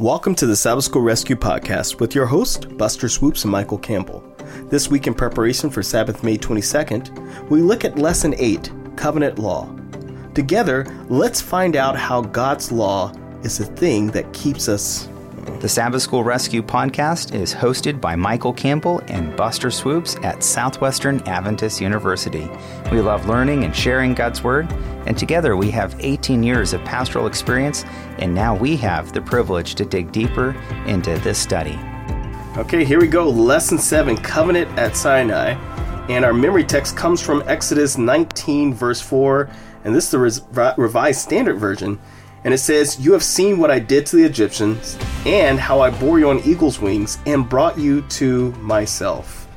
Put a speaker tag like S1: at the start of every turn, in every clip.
S1: Welcome to the Sabbath School Rescue Podcast with your host, Buster Swoopes and Michael Campbell. This week, in preparation for Sabbath, May 22nd, we look at Lesson 8 Covenant Law. Together, let's find out how God's law is the thing that keeps us
S2: the Sabbath School Rescue podcast is hosted by Michael Campbell and Buster Swoopes at Southwestern Adventist University. We love learning and sharing God's Word, and together we have 18 years of pastoral experience, and now we have the privilege to dig deeper into this study.
S1: Okay, here we go. Lesson 7 Covenant at Sinai. And our memory text comes from Exodus 19, verse 4, and this is the Revised Standard Version. And it says, You have seen what I did to the Egyptians, and how I bore you on eagle's wings, and brought you to myself.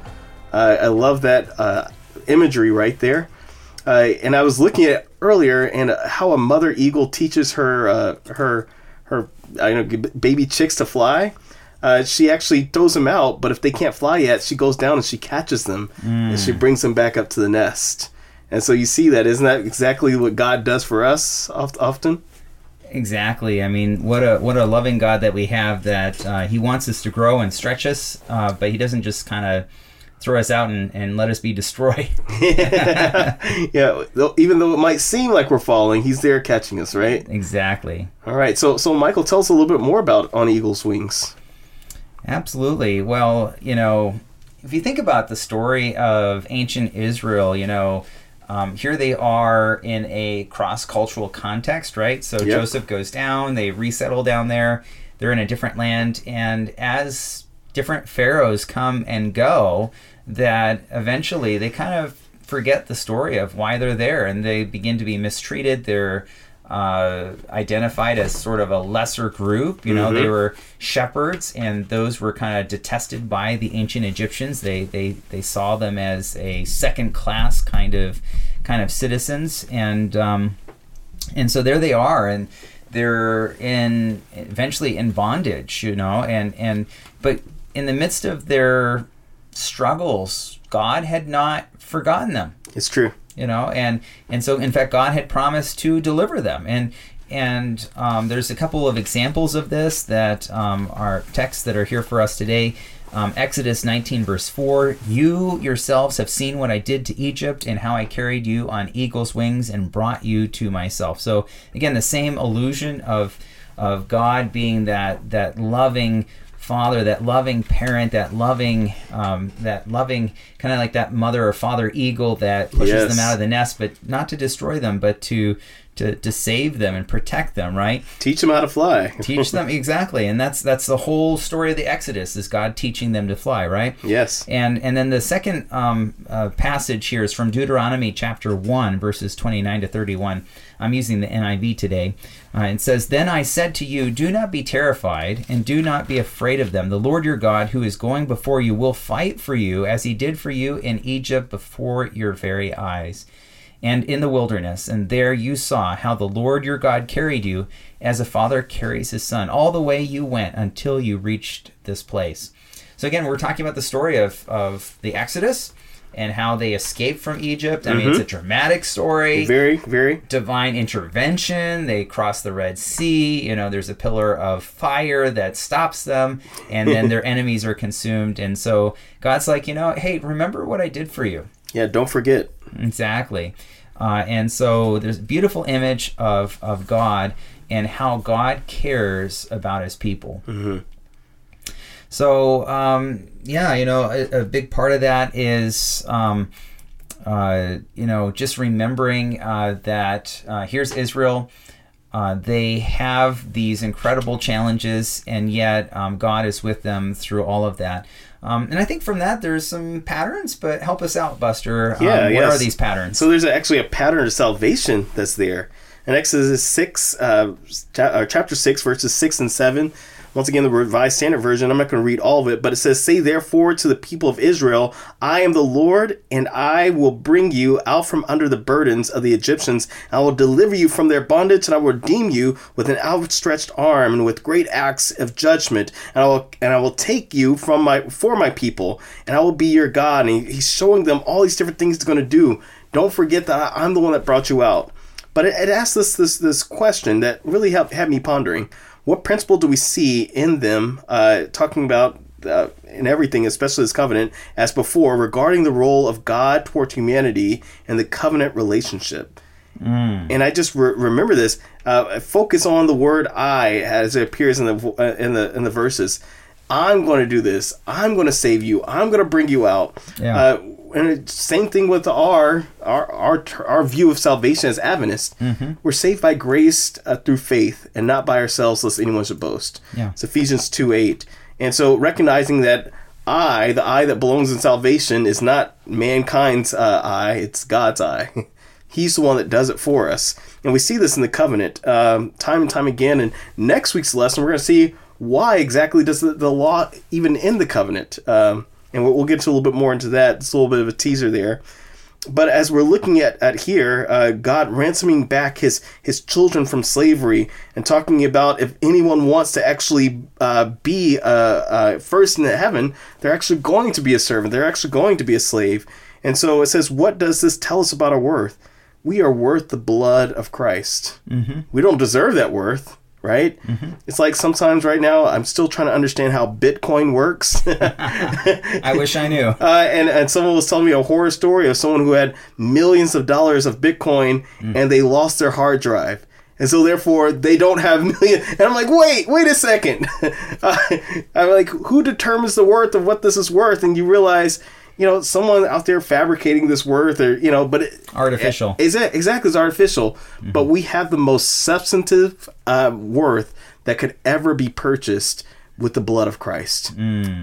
S1: Uh, I love that uh, imagery right there. Uh, and I was looking at earlier, and how a mother eagle teaches her uh, her her I know baby chicks to fly. Uh, she actually throws them out, but if they can't fly yet, she goes down and she catches them mm. and she mm. brings them back up to the nest. And so you see that, isn't that exactly what God does for us often?
S2: Exactly. I mean, what a what a loving God that we have. That uh, He wants us to grow and stretch us, uh, but He doesn't just kind of throw us out and, and let us be destroyed.
S1: yeah. Even though it might seem like we're falling, He's there catching us, right?
S2: Exactly.
S1: All right. So so Michael, tell us a little bit more about On Eagle's Wings.
S2: Absolutely. Well, you know, if you think about the story of ancient Israel, you know um, here they are in a cross cultural context, right? So yep. Joseph goes down, they resettle down there, they're in a different land, and as different pharaohs come and go, that eventually they kind of forget the story of why they're there and they begin to be mistreated. They're uh, identified as sort of a lesser group. You know, mm-hmm. they were shepherds, and those were kind of detested by the ancient Egyptians. They they they saw them as a second class kind of kind of citizens, and um, and so there they are, and they're in eventually in bondage. You know, and and but in the midst of their struggles, God had not forgotten them.
S1: It's true.
S2: You know and and so in fact god had promised to deliver them. And and um, there's a couple of examples of this that um, are texts that are here for us today. Um, exodus 19 verse 4 you yourselves have seen what i did to egypt and how i carried you on eagle's wings and brought you to myself. So again the same illusion of of god being that that loving father, that loving parent, that loving, um, that loving kind of like that mother or father eagle that pushes yes. them out of the nest, but not to destroy them, but to to, to save them and protect them, right?
S1: Teach them how to fly.
S2: Teach them exactly, and that's that's the whole story of the Exodus is God teaching them to fly, right?
S1: Yes.
S2: And and then the second um, uh, passage here is from Deuteronomy chapter one, verses twenty nine to thirty one. I'm using the NIV today. Uh, it says, Then I said to you, Do not be terrified, and do not be afraid of them. The Lord your God, who is going before you, will fight for you, as he did for you in Egypt before your very eyes and in the wilderness, and there you saw how the Lord your God carried you as a father carries his son, all the way you went until you reached this place. So again, we're talking about the story of, of the Exodus and how they escaped from Egypt. I mm-hmm. mean, it's a mm-hmm. dramatic story.
S1: Very, very.
S2: Divine intervention. They cross the Red Sea. You know, there's a pillar of fire that stops them, and then their enemies are consumed. And so God's like, you know, hey, remember what I did for you.
S1: Yeah, don't forget.
S2: Exactly. Uh, and so there's a beautiful image of, of God and how God cares about his people. Mm-hmm. So, um, yeah, you know, a, a, big part of that is, um, uh, you know, just remembering uh, that uh, here's Israel. Uh, they have these incredible challenges, and yet um, God is with them through all of that. Um, and I think from that there's some patterns, but help us out, Buster. Um, yeah, what yes. are these patterns?
S1: So there's actually a pattern of salvation that's there. In Exodus 6, uh, chapter 6, verses 6 and 7, once again, the Revised Standard Version, I'm not going to read all of it, but it says, Say therefore to the people of Israel, I am the Lord, and I will bring you out from under the burdens of the Egyptians. I will deliver you from their bondage, and I will redeem you with an outstretched arm and with great acts of judgment. And I will and I will take you from my for my people, and I will be your God. And he's showing them all these different things he's going to do. Don't forget that I'm the one that brought you out. But it, it asks us this this question that really helped, had me pondering what principle do we see in them, uh, talking about uh, in everything, especially this covenant, as before, regarding the role of God towards humanity and the covenant relationship? And I just re- remember this. Uh, focus on the word "I" as it appears in the uh, in the in the verses. I'm going to do this. I'm going to save you. I'm going to bring you out.
S2: Yeah.
S1: And same thing with our our our our view of salvation as Adventists.
S2: Mm-hmm.
S1: We're saved by grace uh, through faith, and not by ourselves, lest anyone should boast.
S2: Yeah.
S1: It's Ephesians two eight. And so recognizing that I, the I that belongs in salvation, is not mankind's uh, I; it's God's I. He's the one that does it for us, and we see this in the covenant um, time and time again. And next week's lesson, we're going to see why exactly does the, the law even in the covenant, um, and we'll, we'll get to a little bit more into that. It's a little bit of a teaser there. But as we're looking at, at here, uh, God ransoming back his, his children from slavery and talking about if anyone wants to actually uh, be uh, uh, first in heaven, they're actually going to be a servant. They're actually going to be a slave. And so it says, what does this tell us about our worth? We are worth the blood of Christ. Mm-hmm. We don't deserve that worth, right? It's like sometimes right now I'm still trying to understand how Bitcoin works.
S2: I wish I knew.
S1: Uh, and, and someone was telling me a horror story of someone who had millions of dollars of Bitcoin and they lost their hard drive. And so therefore they don't have million. And I'm like, wait, wait a second. uh, I'm like, who determines the worth of what this is worth? And you realize, you know, someone out there fabricating this worth or, you know, but it,
S2: Artificial.
S1: is it exactly it's artificial, but we have the most substantive uh, worth that could ever be purchased with the blood of Christ.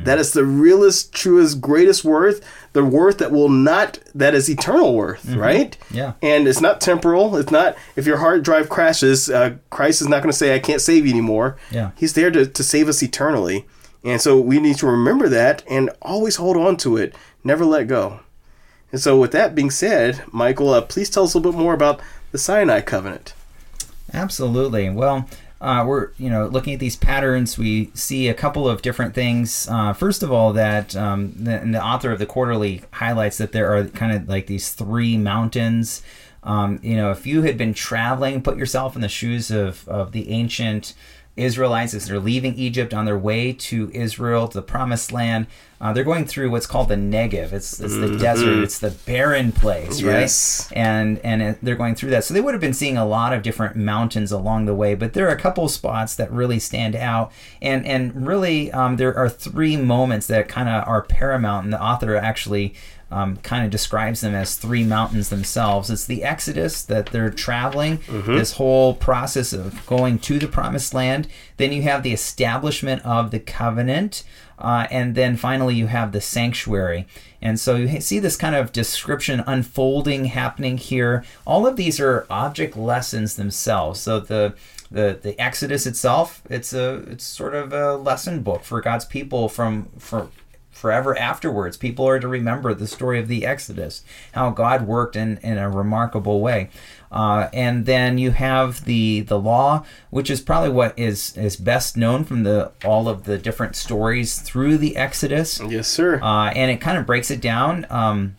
S1: That is the realest, truest, greatest worth. The worth that will not that is eternal worth, right?
S2: Yeah.
S1: And it's not temporal. It's not if your hard drive crashes, uh, Christ is not going to say, "I can't save you anymore."
S2: Yeah.
S1: He's there to, to save us eternally. And so we need to remember that and always hold on to it. Never let go. And so, with that being said, Michael, uh, please tell us a little bit more about the Sinai covenant.
S2: Absolutely. Well, uh, we're you know looking at these patterns. We see a couple of different things. Uh, first of all, that um, the, the author of the quarterly highlights that there are kind of like these three mountains. Um, you know, if you had been traveling, put yourself in the shoes of of the ancient Israelites as they're leaving Egypt on their way to Israel, to the promised land. Uh, they're going through what's called the Negev. It's, it's the desert. It's the barren place, right?
S1: Yes.
S2: and and they're going through that. So they would have been seeing a lot of different mountains along the way, but there are a couple spots that really stand out, and and really um, there are three moments that kind of are paramount, and the author actually. Um, kind of describes them as three mountains themselves. It's the Exodus that they're traveling, this whole process of going to the promised land. Then you have the establishment of the covenant, uh, and then finally you have the sanctuary. And so you see this kind of description unfolding happening here. All of these are object lessons themselves. So the the, the Exodus itself, it's a it's sort of a lesson book for God's people from for forever afterwards. People are to remember the story of the Exodus, how God worked in, in a remarkable way. Uh, and then you have the the law, which is probably what is is best known from the all of the different stories through the Exodus.
S1: Yes, sir.
S2: Uh, and it kind of breaks it down. Um,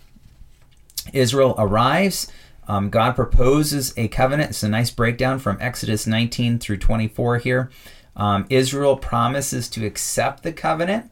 S2: Israel arrives. Um, God proposes a covenant. It's a nice breakdown from Exodus 19 through 24 here. Um, Israel promises to accept the covenant.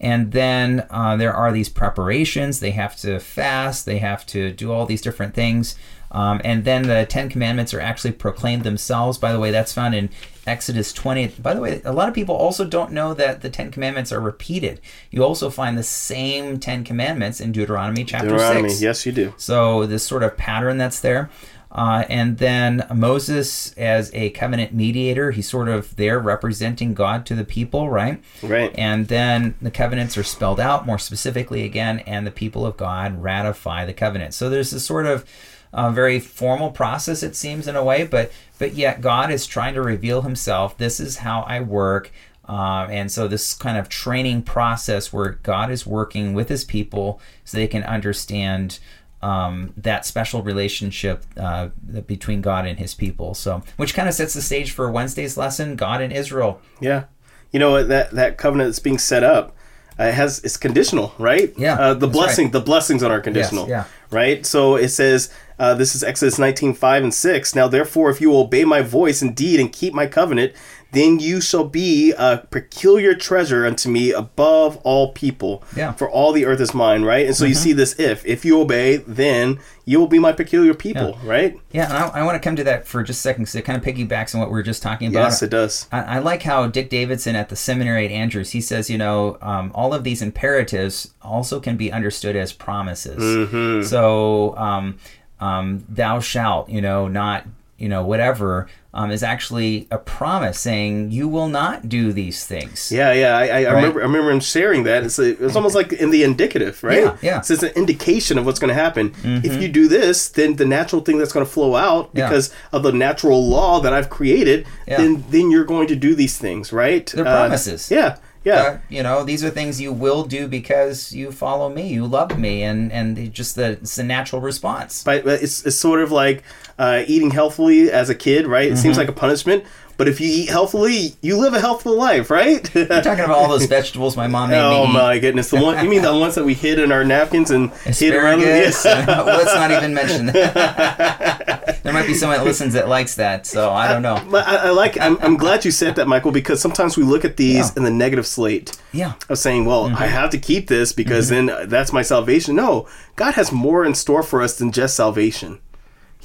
S2: And then uh, there are these preparations. They have to fast, they have to do all these different things. Um, and then the Ten Commandments are actually proclaimed themselves. By the way, that's found in Exodus 20. By the way, a lot of people also don't know that the Ten Commandments are repeated. You also find the same Ten Commandments in Deuteronomy chapter
S1: Deuteronomy.
S2: 6.
S1: Yes, you do.
S2: So this sort of pattern that's there. Uh, and then Moses as a covenant mediator, he's sort of there representing God to the people, right?
S1: Right.
S2: And then the covenants are spelled out more specifically again, and the people of God ratify the covenant. So there's this sort of uh, very formal process, it seems, in a way, but but yet God is trying to reveal Himself. This is how I work. Uh, and so this kind of training process where God is working with His people so they can understand um, that special relationship uh, between God and His people. So, which kind of sets the stage for Wednesday's lesson: God and Israel.
S1: Yeah. You know that that covenant that's being set up uh, it has it's conditional, right?
S2: Yeah,
S1: Uh, the blessing,
S2: right.
S1: the blessings on are conditional.
S2: yeah.
S1: Right. So it says uh, this is Exodus 19, 5 and six. Now therefore, if you obey my voice indeed and keep my covenant, then you shall be a peculiar treasure unto me above all people.
S2: Yeah.
S1: For all the earth is mine, right? And so you see this if. If you obey, then you will be my peculiar people, right?
S2: Yeah, and I, I want to come to that for just a second because it kind of piggybacks on what we were just talking about.
S1: Yes, it does.
S2: I, I like how Dick Davidson at the seminary at Andrews he says, you know, um, all of these imperatives also can be understood as promises.
S1: Mm-hmm.
S2: So, um, um, thou shalt, you know, not, you know, whatever, um, is actually a promise saying you will not do these things.
S1: Yeah, yeah. I, I, I remember. I remember him sharing that. It's a, it's almost like in the indicative, right?
S2: Yeah, yeah.
S1: So it's an indication of what's going to happen. If you do this, then the natural thing that's going to flow out
S2: Yeah.
S1: because of the natural law that I've created,
S2: Yeah.
S1: then then you're going to do these things, right?
S2: They're
S1: Uh,
S2: promises.
S1: Yeah, yeah.
S2: Uh, you know, these are things you will do because you follow me, you love me, and and just the it's a natural response.
S1: But but it's, it's sort of like uh, eating healthily as a kid, right? It seems
S2: Mm-hmm.
S1: like a punishment. But if you eat healthily, you live a healthful life, right?
S2: You're talking about all those vegetables my mom made
S1: oh
S2: me eat.
S1: my goodness! The one you mean the ones that we hid in our napkins and hid around?
S2: asparagus.
S1: Yeah.
S2: let's not even mention that. there might be someone that listens that likes that, so I don't know.
S1: But I, I like. I'm, I'm glad you said that, Michael, because sometimes we look at these
S2: Yeah.
S1: in the negative slate
S2: Yeah,
S1: of saying, "Well, I have to keep this because then that's my salvation." No, God has more in store for us than just salvation.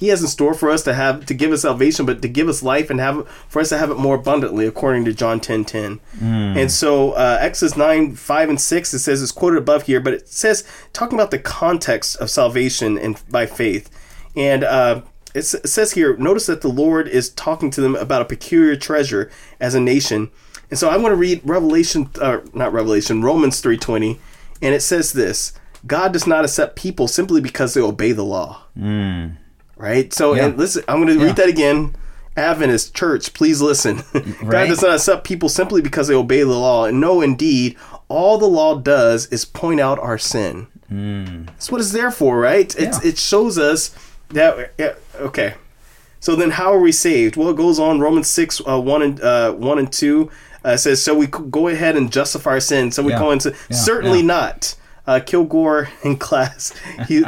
S1: He has in store for us to have to give us salvation, but to give us life and have for us to have it more abundantly, according to John ten ten. And so uh, Exodus nine five and six it says it's quoted above here, but it says talking about the context of salvation and by faith, and uh, it, says here, notice that the Lord is talking to them about a peculiar treasure as a nation. And so I want to read Revelation, uh, not Revelation, Romans three twenty, and it says this: God does not accept people simply because they obey the law. Right. So
S2: Yeah.
S1: and listen, I'm going to
S2: Yeah.
S1: read that again. Adventist Church, please listen. God does not accept people simply because they obey the law. And no, indeed, all the law does is point out our sin. That's what it's there for, right? It's.
S2: Yeah.
S1: It shows us that. yeah, okay. So then, how are we saved? Well, it goes on. Romans six uh, one and uh, one and two uh, says, "So we go ahead and justify our sin." So we
S2: Yeah.
S1: go into certainly not. Uh, Kilgore in class. He,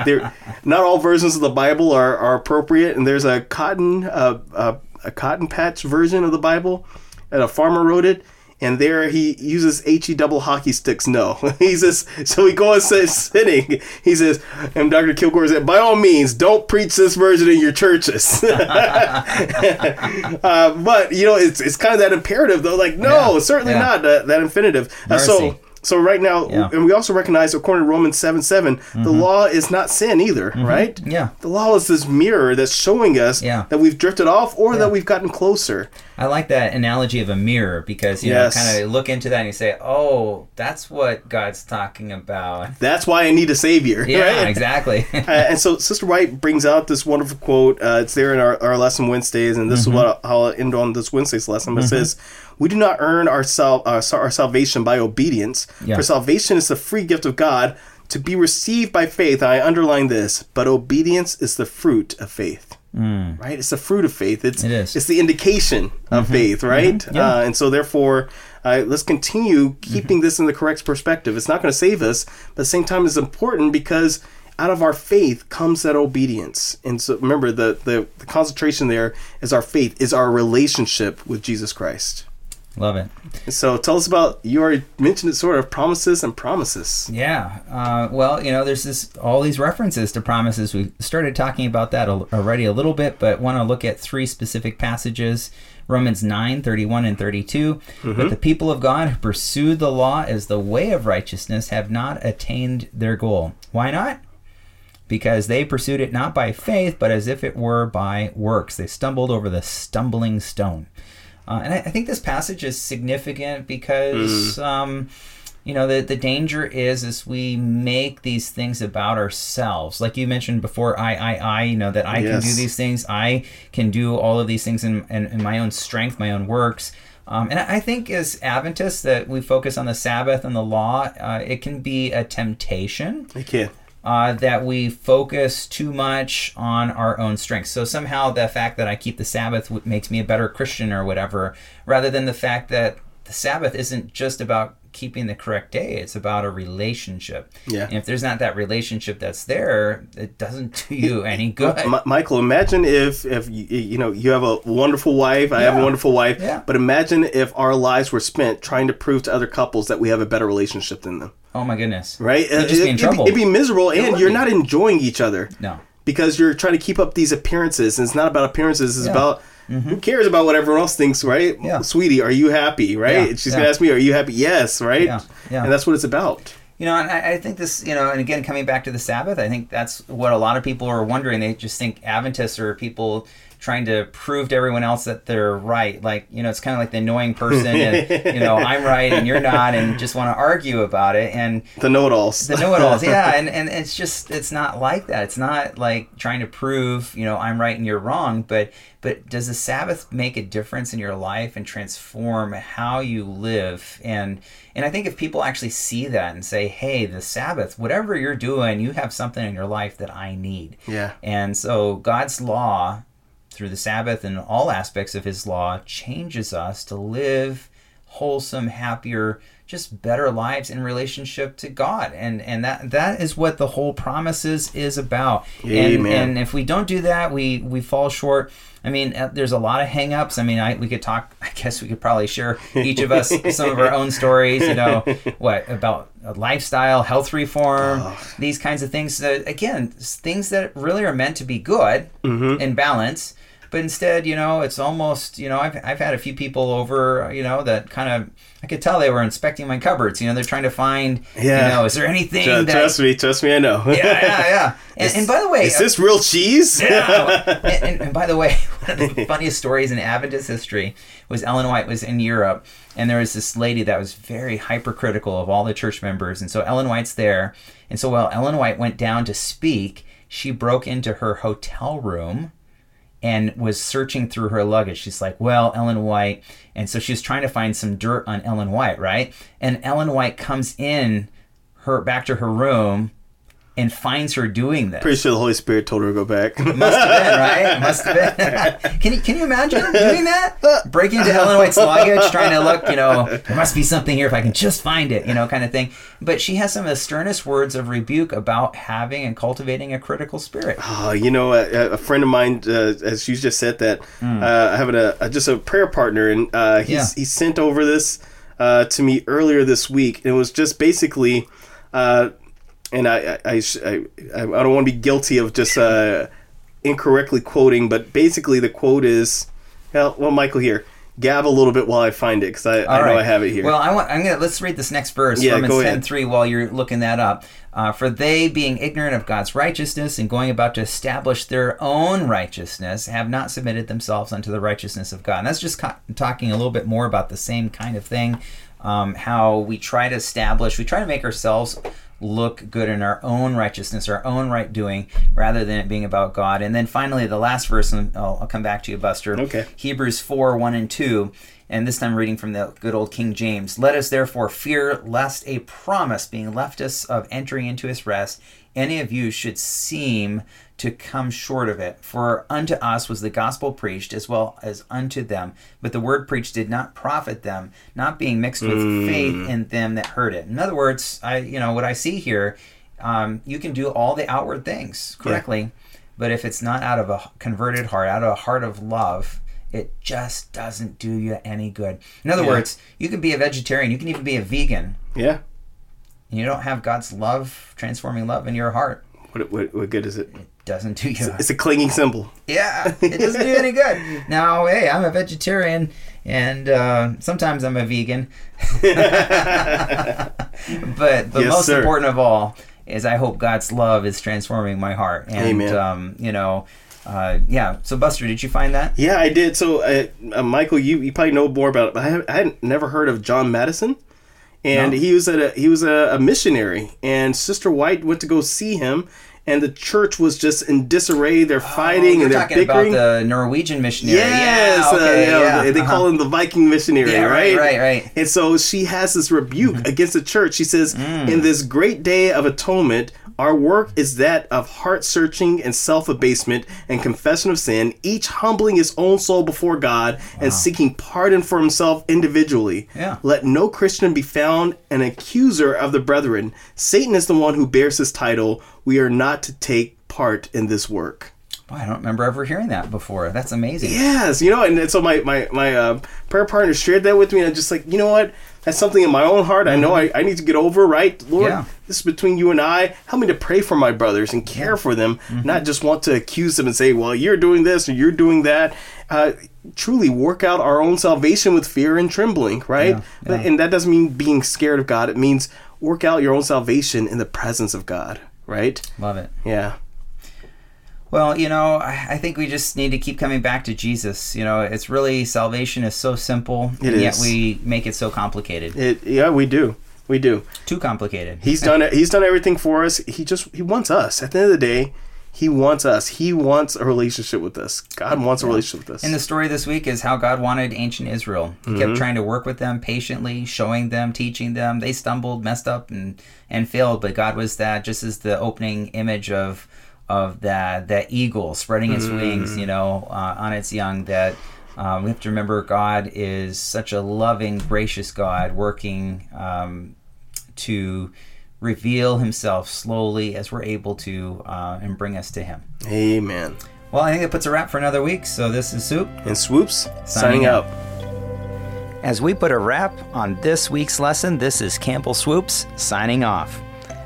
S1: not all versions of the Bible are, are appropriate, and there's a cotton uh, uh, a cotton patch version of the Bible, and a farmer wrote it. And there he uses he double hockey sticks. No, he says. So he goes says sitting. He says, and Dr. Kilgore said, by all means, don't preach this version in your churches. uh, but you know, it's it's kind of that imperative though. Like, no,
S2: Yeah,
S1: certainly
S2: yeah.
S1: not that, that infinitive. Uh, so. So right now,
S2: Yeah.
S1: and we also recognize, according to Romans seven the
S2: Mm-hmm.
S1: law is not sin either, right?
S2: Yeah.
S1: The law is this mirror that's showing us
S2: Yeah.
S1: that we've drifted off or that we've gotten closer.
S2: I like that analogy of a mirror because you
S1: Yes.
S2: know, kind of look into that and you say, "Oh, that's what God's talking about."
S1: That's why I need a savior.
S2: Yeah,
S1: right?
S2: exactly.
S1: uh, and so Sister White brings out this wonderful quote. Uh, it's there in our, our lesson Wednesdays, and this is what I'll, I'll end on this Wednesday's lesson. But it says, "We do not earn our sal- uh, sa- our salvation by obedience,
S2: Yeah.
S1: for salvation is the free gift of God to be received by faith." I underline this, but obedience is the fruit of faith. Right? It's the fruit of faith. It's
S2: It is.
S1: It's the indication of faith, right?
S2: Yeah.
S1: Uh, and so therefore. Uh, let's continue keeping this in the correct perspective. It's not going to save us, but at the same time, it's important because out of our faith comes that obedience. And so remember, the, the, the concentration there is our faith, is our relationship with Jesus Christ.
S2: Love it.
S1: So tell us about, you already mentioned it sort of, promises and promises.
S2: Yeah. Uh, well, you know, there's this all these references to promises. We started talking about that already a little bit, but want to look at three specific passages. Romans 9, 31 and 32. But the people of God who pursued the law as the way of righteousness have not attained their goal. Why not? Because they pursued it not by faith, but as if it were by works. They stumbled over the stumbling stone. Uh, and I, I think this passage is significant because, um, you know, the, the danger is is we make these things about ourselves. Like you mentioned before, I, I, I, you know, that I can do these things. I can do all of these things in, in, in my own strength, my own works. Um, and I think as Adventists that we focus on the Sabbath and the law, uh, it can be a temptation
S1: You can.
S2: Uh, that we focus too much on our own strengths. So somehow the fact that I keep the Sabbath makes me a better Christian or whatever, rather than the fact that the Sabbath isn't just about keeping the correct day. It's about a relationship.
S1: Yeah.
S2: And if there's not that relationship that's there, it doesn't do you any good.
S1: M- Michael, imagine if if you, you know you have a wonderful wife, I have a wonderful wife,
S2: Yeah.
S1: but imagine if our lives were spent trying to prove to other couples that we have a better relationship than them,
S2: oh my goodness.
S1: right?
S2: You'd uh, just be in
S1: It'd
S2: trouble.
S1: It'd be miserable, and you're
S2: be.
S1: not enjoying each other.
S2: No.
S1: because you're trying to keep up these appearances and it's not about appearances it's
S2: Yeah.
S1: about mm-hmm. who cares about what everyone else thinks right
S2: Yeah.
S1: sweetie are you happy right
S2: Yeah,
S1: she's gonna ask me are you happy yes right
S2: Yeah, yeah.
S1: and that's what it's about
S2: You know, and I, I think this, you know, and again, coming back to the Sabbath, I think that's what a lot of people are wondering. They just think Adventists are people trying to prove to everyone else that they're right. Like, you know, it's kind of like the annoying person, and, you know, I'm right and you're not, and just want to argue about it. And
S1: the know-it-alls
S2: the know-it-alls, yeah, and, and it's just it's not like that. It's not like trying to prove, you know, I'm right and you're wrong. But but does the Sabbath make a difference in your life and transform how you live? And and I think if people actually see that and say, hey, the Sabbath, whatever you're doing, you have something in your life that I need.
S1: yeah
S2: And so God's law, through the Sabbath and all aspects of His law, changes us to live wholesome, happier, just better lives in relationship to God. And and that that is what the whole promises is about. And,
S1: Amen.
S2: and if we don't do that, we we fall short. I mean, uh, there's a lot of hangups. I mean, I, we could talk. I guess we could probably share each of us some of our own stories. You know, what about lifestyle, health reform, these kinds of things. Again, things that really are meant to be good and balance. But instead, you know, it's almost, you know, I've, I've had a few people over, you know, that kind of, I could tell they were inspecting my cupboards. You know, they're trying to find,
S1: Yeah.
S2: you know, is there anything
S1: Tr-
S2: that.
S1: trust me trust me i know
S2: Yeah, yeah, yeah. And, and by the way,
S1: is this uh, real cheese
S2: yeah. and, and, and by the way, one of the funniest stories in Adventist history was Ellen White was in Europe, and there was this lady that was very hypercritical of all the church members, and so Ellen White's there, and so while Ellen White went down to speak, she broke into her hotel room and was searching through her luggage. She's like, "Well, Ellen White," and so she was trying to find some dirt on Ellen White, right? And Ellen White comes in her back to her room and finds her doing this.
S1: pretty sure the holy spirit told her to go back
S2: Must have been, right? Must have been. can you can you imagine doing that? Breaking into Ellen White's luggage, trying to look, you know, there must be something here if I can just find it, you know, kind of thing. But she has some of the sternest words of rebuke about having and cultivating a critical spirit.
S1: Oh, you know, a, a friend of mine, uh, as you just said that, uh, I have a, a just a prayer partner, and uh, he's.
S2: Yeah.
S1: he sent over this uh, to me earlier this week. And it was just basically, uh, and I I, I, I I don't want to be guilty of just uh, incorrectly quoting, but basically the quote is, well, well Michael here, gab a little bit while I find it because I, I know
S2: right.
S1: I have it here.
S2: Well, I want. I'm gonna let's read this next verse.
S1: Yeah,
S2: Romans ten three. While you're looking that up, uh, for they, being ignorant of God's righteousness and going about to establish their own righteousness, have not submitted themselves unto the righteousness of God. And that's just co- talking a little bit more about the same kind of thing. Um, how we try to establish, we try to make ourselves look good in our own righteousness, our own right doing, rather than it being about God. And then finally, the last verse, and I'll, I'll come back to you, Buster.
S1: Okay.
S2: Hebrews 4 1 and 2. And this time reading from the good old King James. Let us therefore fear lest a promise being left us of entering into his rest, any of you should seem to come short of it. For unto us was the gospel preached as well as unto them. But the word preached did not profit them, not being mixed with faith in them that heard it. In other words, I you know what I see here, um, you can do all the outward things correctly, but if it's not out of a converted heart, out of a heart of love, it just doesn't do you any good. In other
S1: Yeah.
S2: words, you can be a vegetarian, you can even be a vegan,
S1: yeah.
S2: And you don't have God's love, transforming love in your heart.
S1: What, what, what good is it?
S2: It doesn't do you.
S1: It's a clinging cymbal.
S2: Yeah, it doesn't do any good. Now, hey, I'm a vegetarian, and uh, sometimes I'm a vegan. but the
S1: Yes,
S2: most
S1: sir.
S2: important of all is I hope God's love is transforming my heart. And,
S1: Amen.
S2: Um, you know, uh, yeah. So, Buster, did you find that?
S1: Yeah, I did. So, uh, uh, Michael, you, you probably know more about it. But I, I had never heard of John Matteson, and
S2: No.
S1: he was at a, he was a, a missionary. And Sister White went to go see him, and the church was just in disarray. They're fighting
S2: Oh,
S1: and they're
S2: talking
S1: bickering.
S2: about the Norwegian missionary.
S1: Yes,
S2: yeah, okay,
S1: uh, yeah, they, they
S2: uh-huh.
S1: call him the Viking missionary,
S2: Yeah,
S1: right?
S2: right, right, right.
S1: And so she has this rebuke against the church. She says,
S2: Mm.
S1: "In this great day of atonement, Our work is that of heart searching and self abasement and confession of sin, each humbling his own soul before God and seeking pardon for himself individually.
S2: Yeah.
S1: Let no Christian be found an accuser of the brethren. Satan is the one who bears his title. We are not to take part in this work.
S2: Boy, I don't remember ever hearing that before. That's amazing.
S1: Yes, you know, and, so my my my uh, prayer partner shared that with me, and I'm just like, you know what? That's something in my own heart. I know I, I need to get over. Right, Lord,
S2: Yeah.
S1: this is between you and I. Help me to pray for my brothers and care for them, not just want to accuse them and say, well, you're doing this or you're doing that. Uh, truly work out our own salvation with fear and trembling, right?
S2: Yeah, yeah.
S1: And that doesn't mean being scared of God. It means work out your own salvation in the presence of God, right?
S2: Love it.
S1: Yeah.
S2: Well, you know, I I think we just need to keep coming back to Jesus. You know, it's really salvation is so simple,
S1: It
S2: and yet we make it so complicated.
S1: It. Yeah, we do. We do.
S2: Too complicated.
S1: He's done it. He's done everything for us. He just he wants us. At the end of the day, he wants us. He wants a relationship with us. God wants a relationship with us.
S2: And the story this week is how God wanted ancient Israel. He
S1: Mm-hmm.
S2: kept trying to work with them patiently, showing them, teaching them. They stumbled, messed up, and and failed. But God was that just as the opening image of of that that eagle spreading its
S1: Mm.
S2: wings, you know, uh, on its young. That um, we have to remember God is such a loving, gracious God, working um, to reveal Himself slowly as we're able to, uh, and bring us to Him.
S1: Amen.
S2: Well, I think that puts a wrap for another week. So this is Soup.
S1: And swoopes signing,
S2: Signing
S1: out.
S2: out. As we put a wrap on this week's lesson, this is Campbell Swoopes signing off.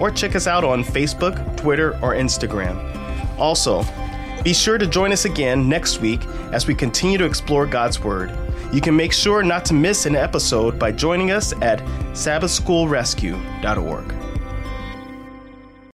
S1: or check us out on Facebook, Twitter, or Instagram. Also, be sure to join us again next week as we continue to explore God's Word. You can make sure not to miss an episode by joining us at sabbathschoolrescue.org.